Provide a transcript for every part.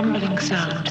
rumbling sound.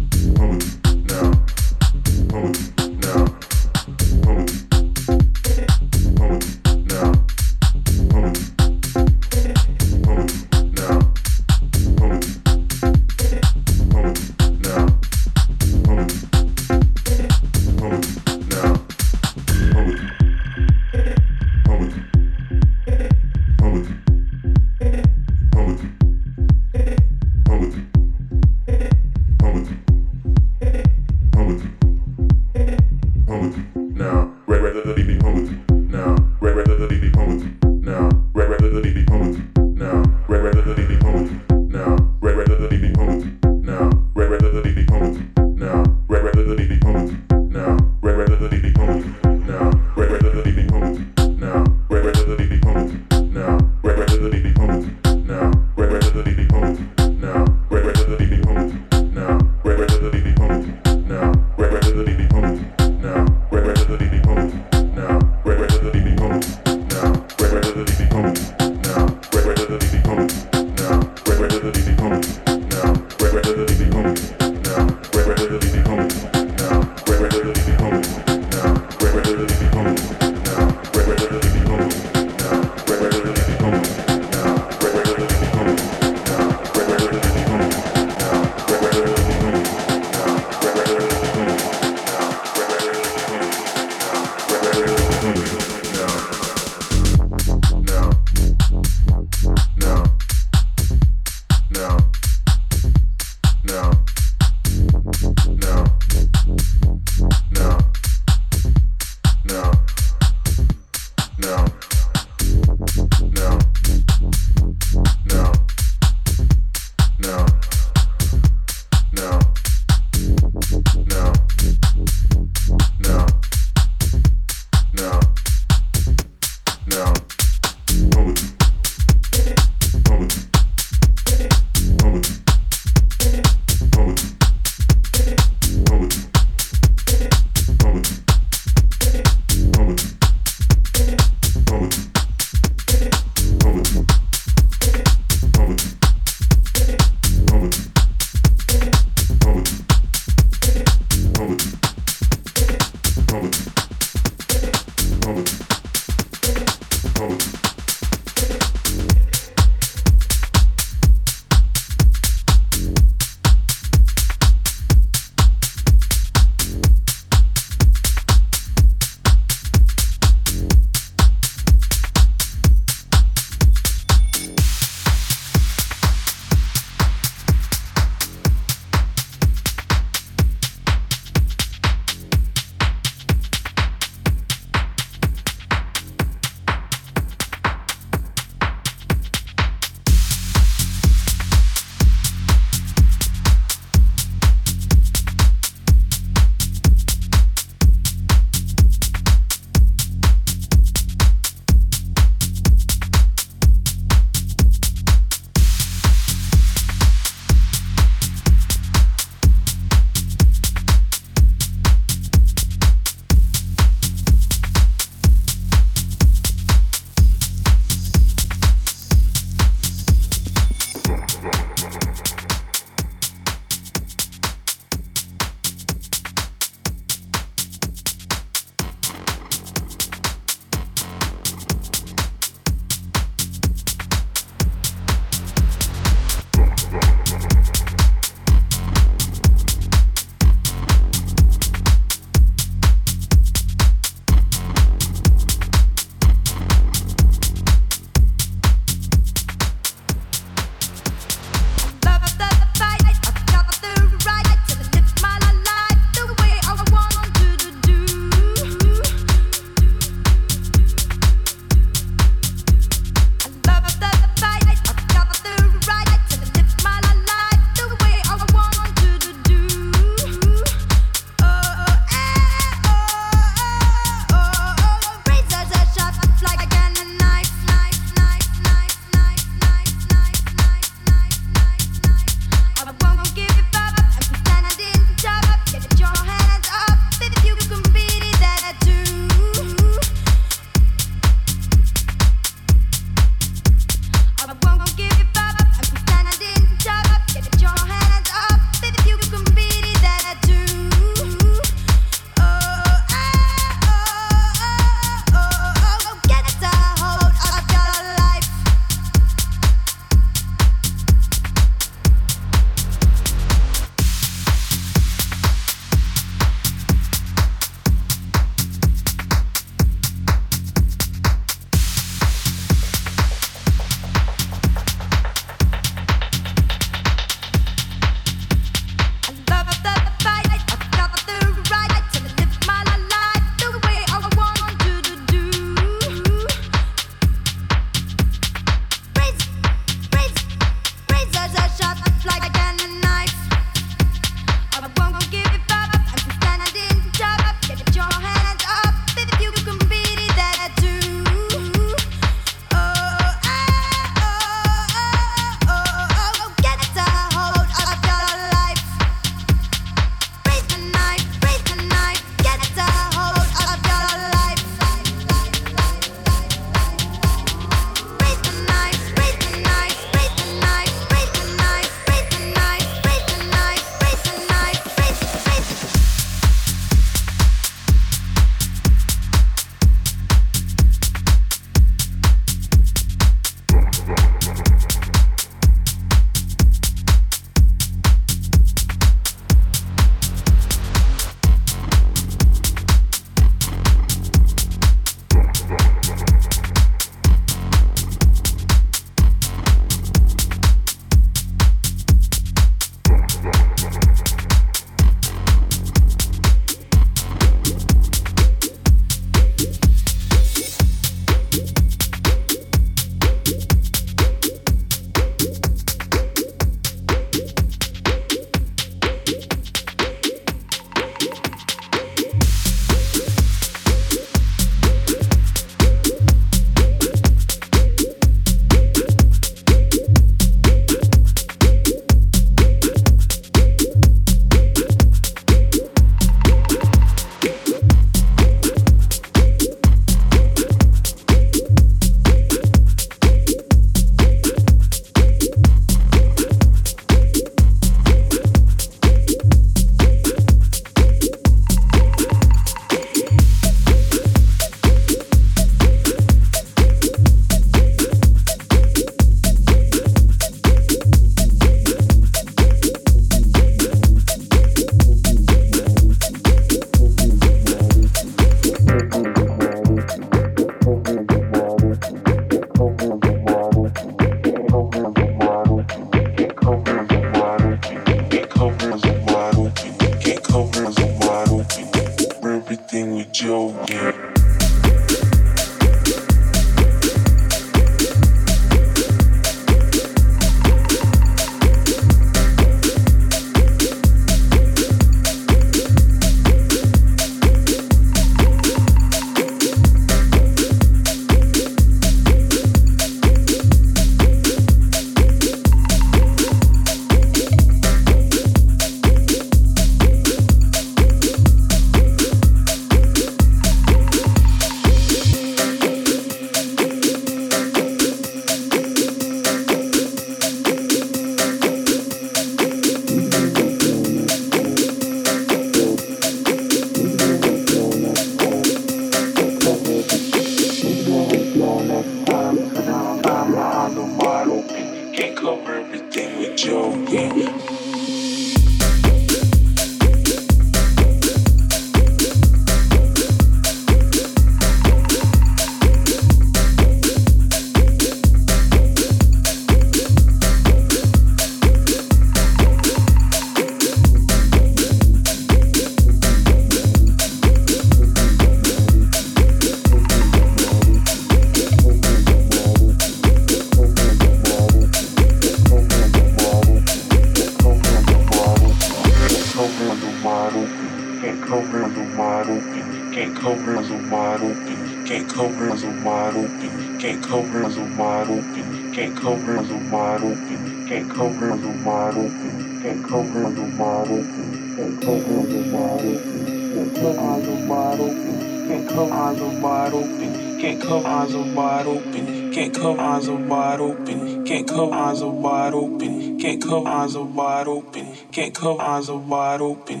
Can't eyes are wide open.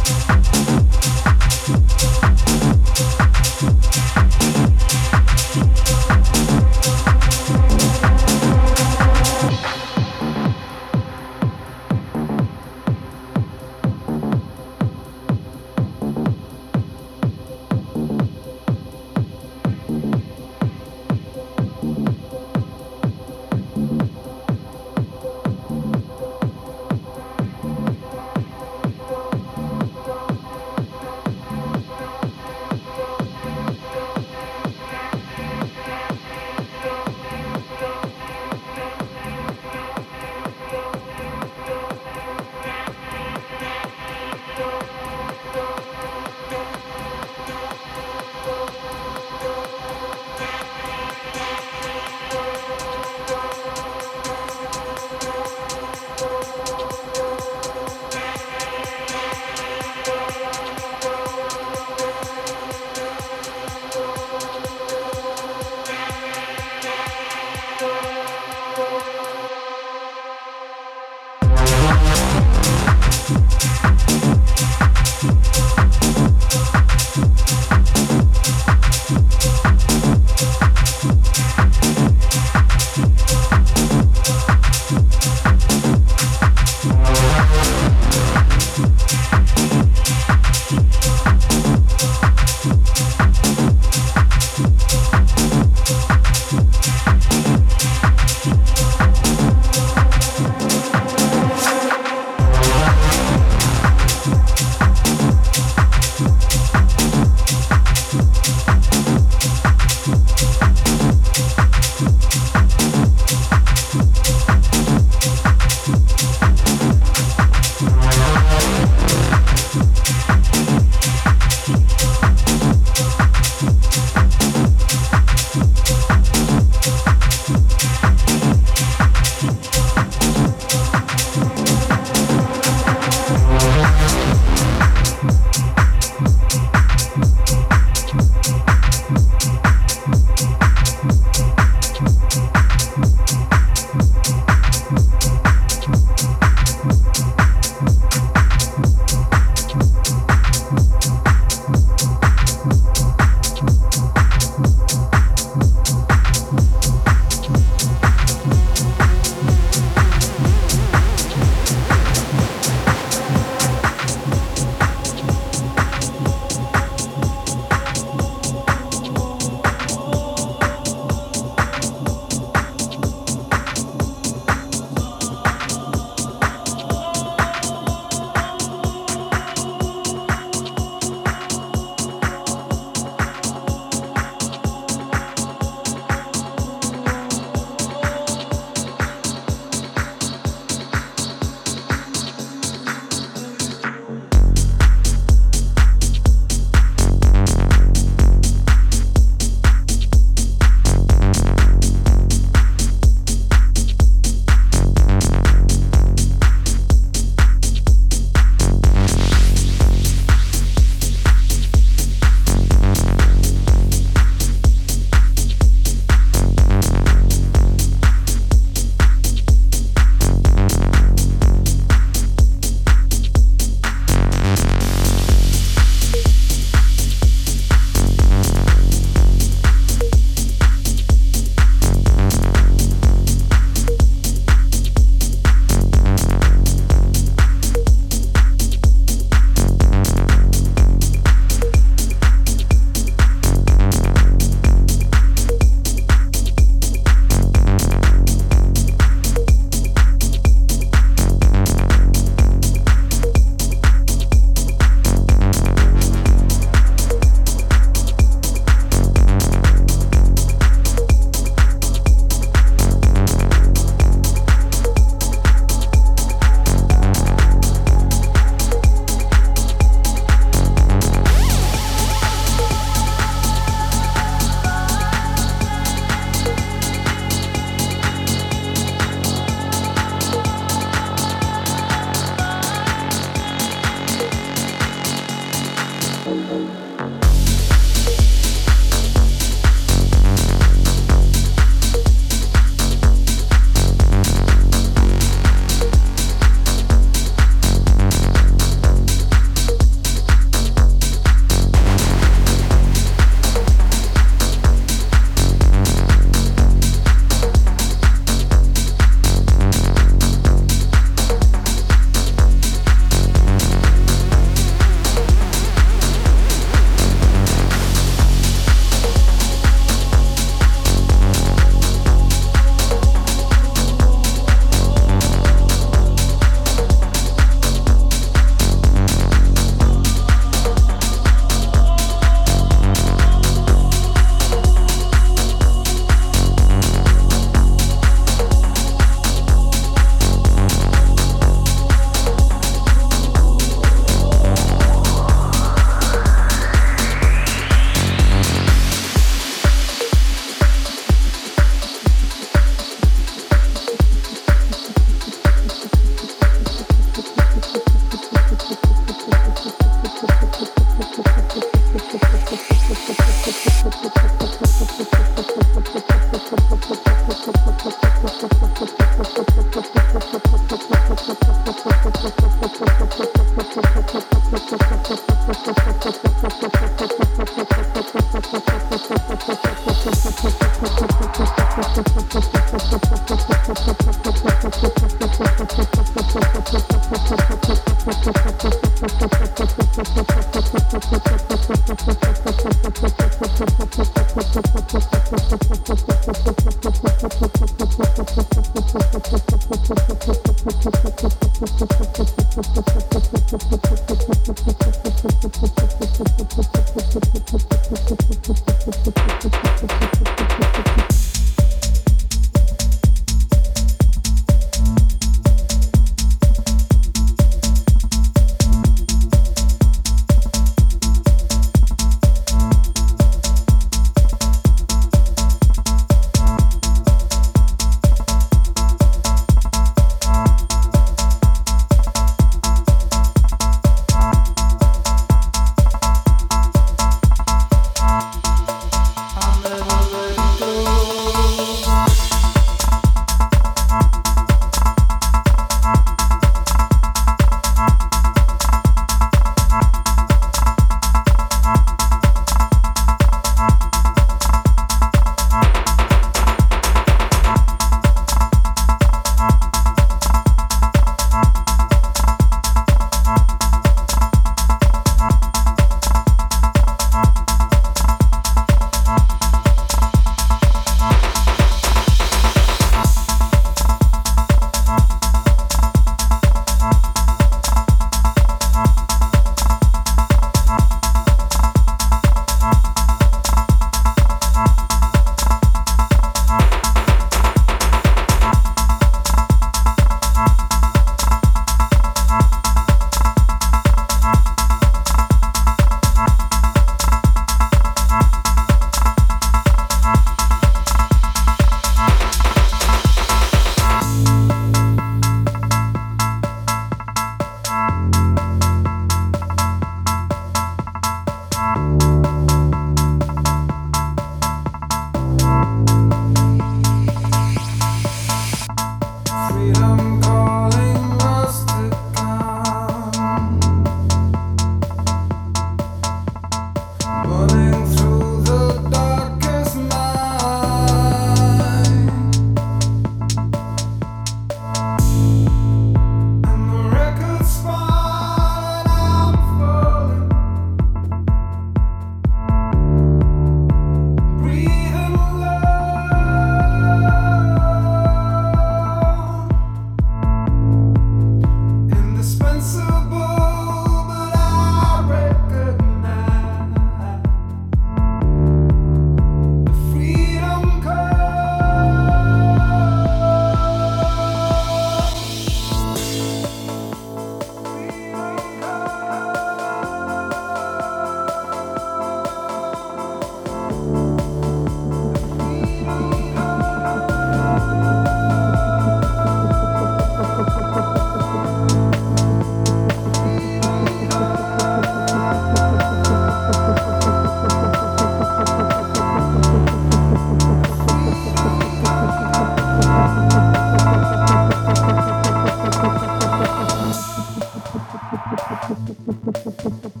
Thank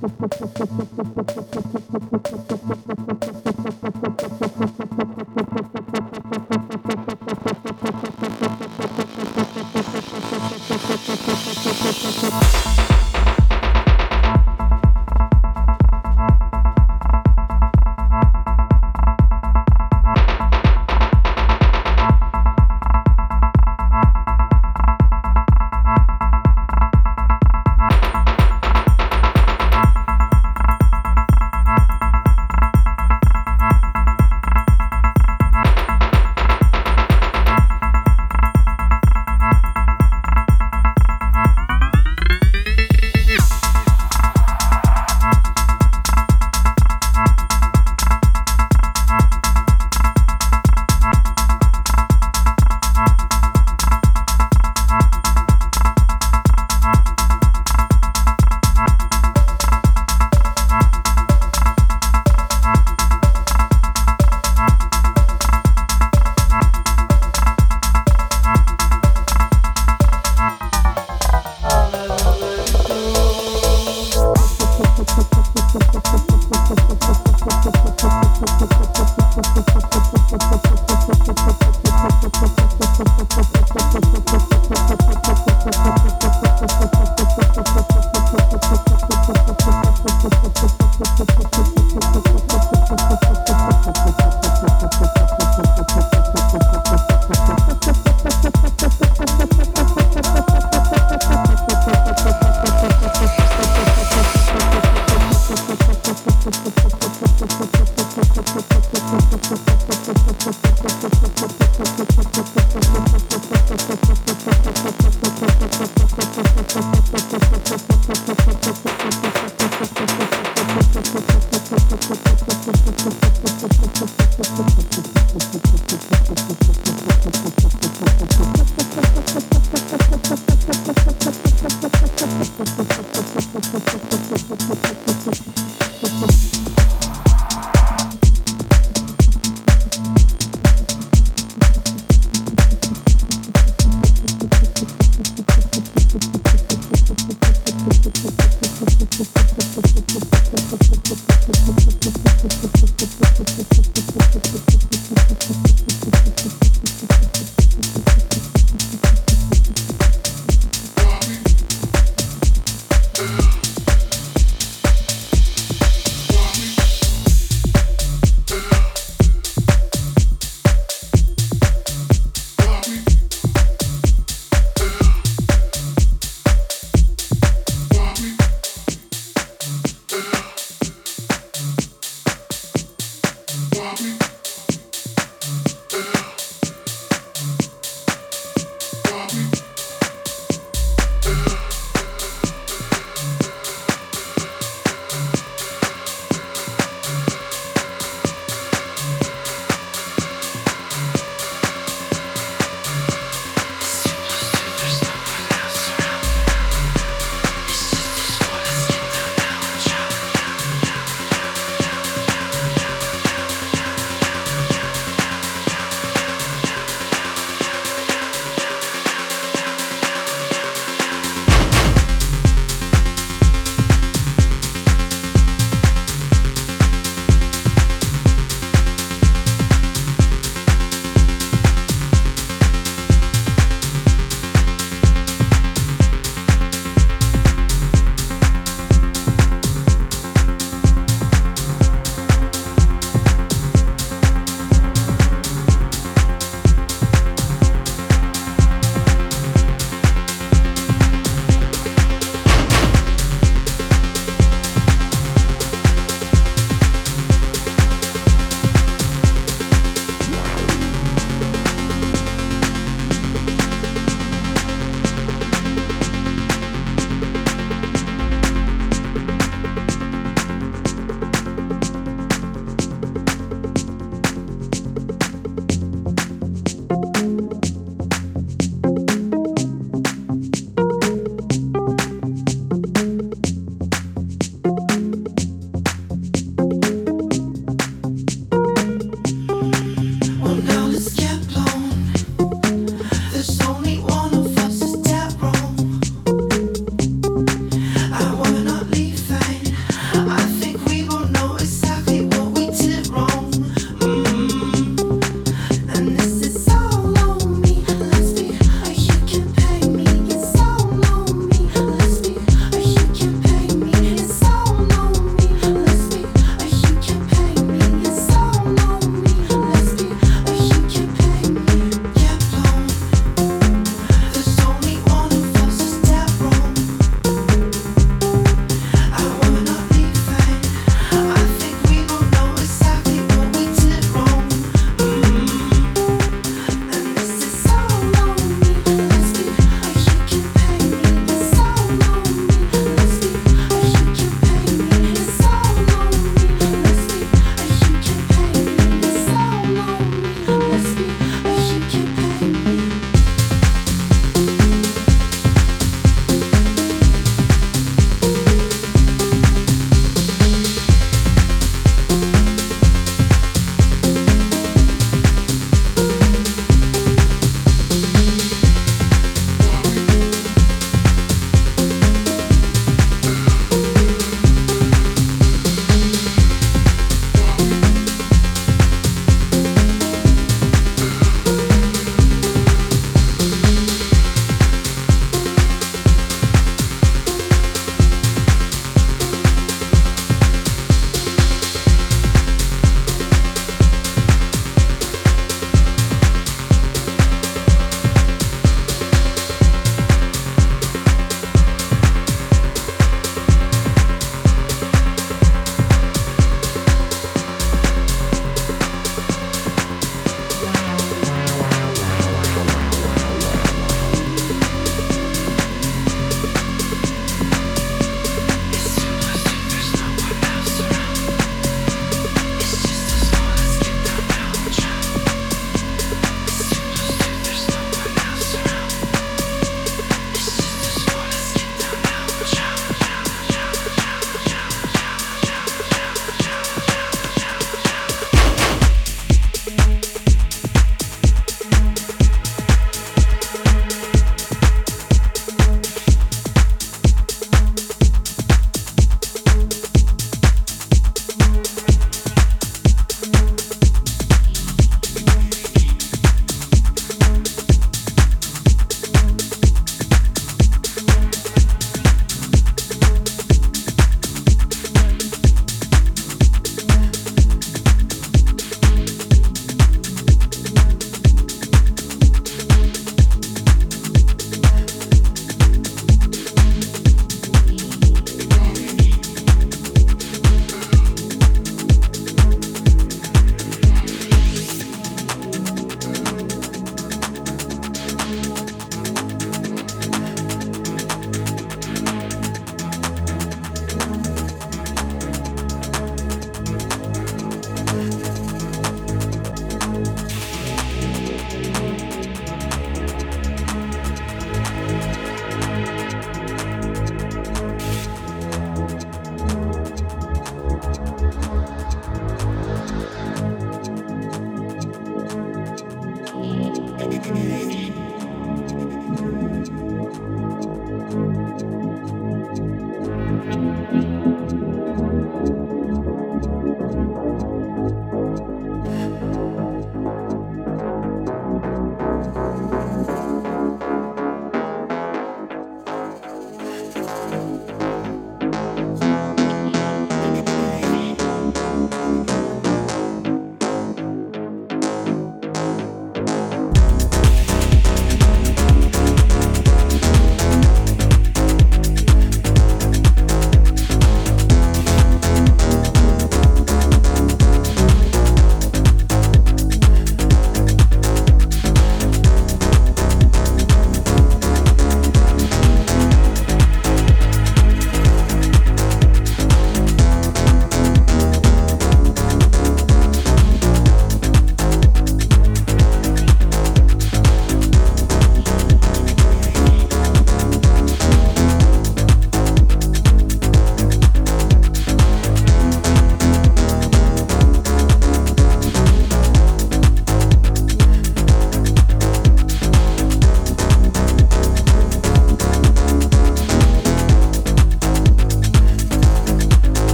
you.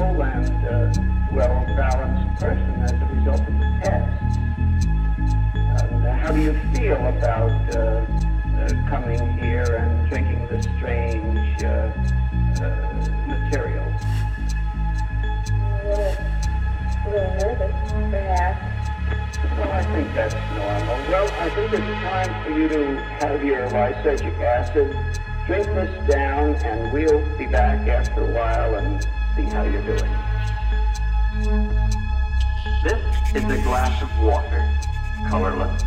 Roland uh, well-balanced person as a result of the test. Um, how do you feel about uh, uh, coming here and drinking this strange uh, uh, material? A little, a little nervous, perhaps. Well, I think that's normal. Well, I think it's time for you to have your lysergic acid drink this down and we'll be back after a while and see how you're doing. This is a glass of water, colorless,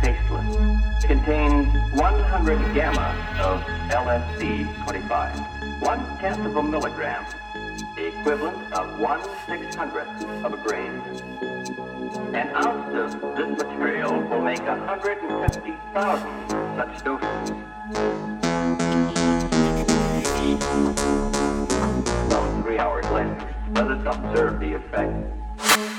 tasteless. Contains 100 gamma of LSD 25, one tenth of a milligram, the equivalent of one six hundredth of a grain. An ounce of this material will make 150,000 such doses. Let us observe the effect.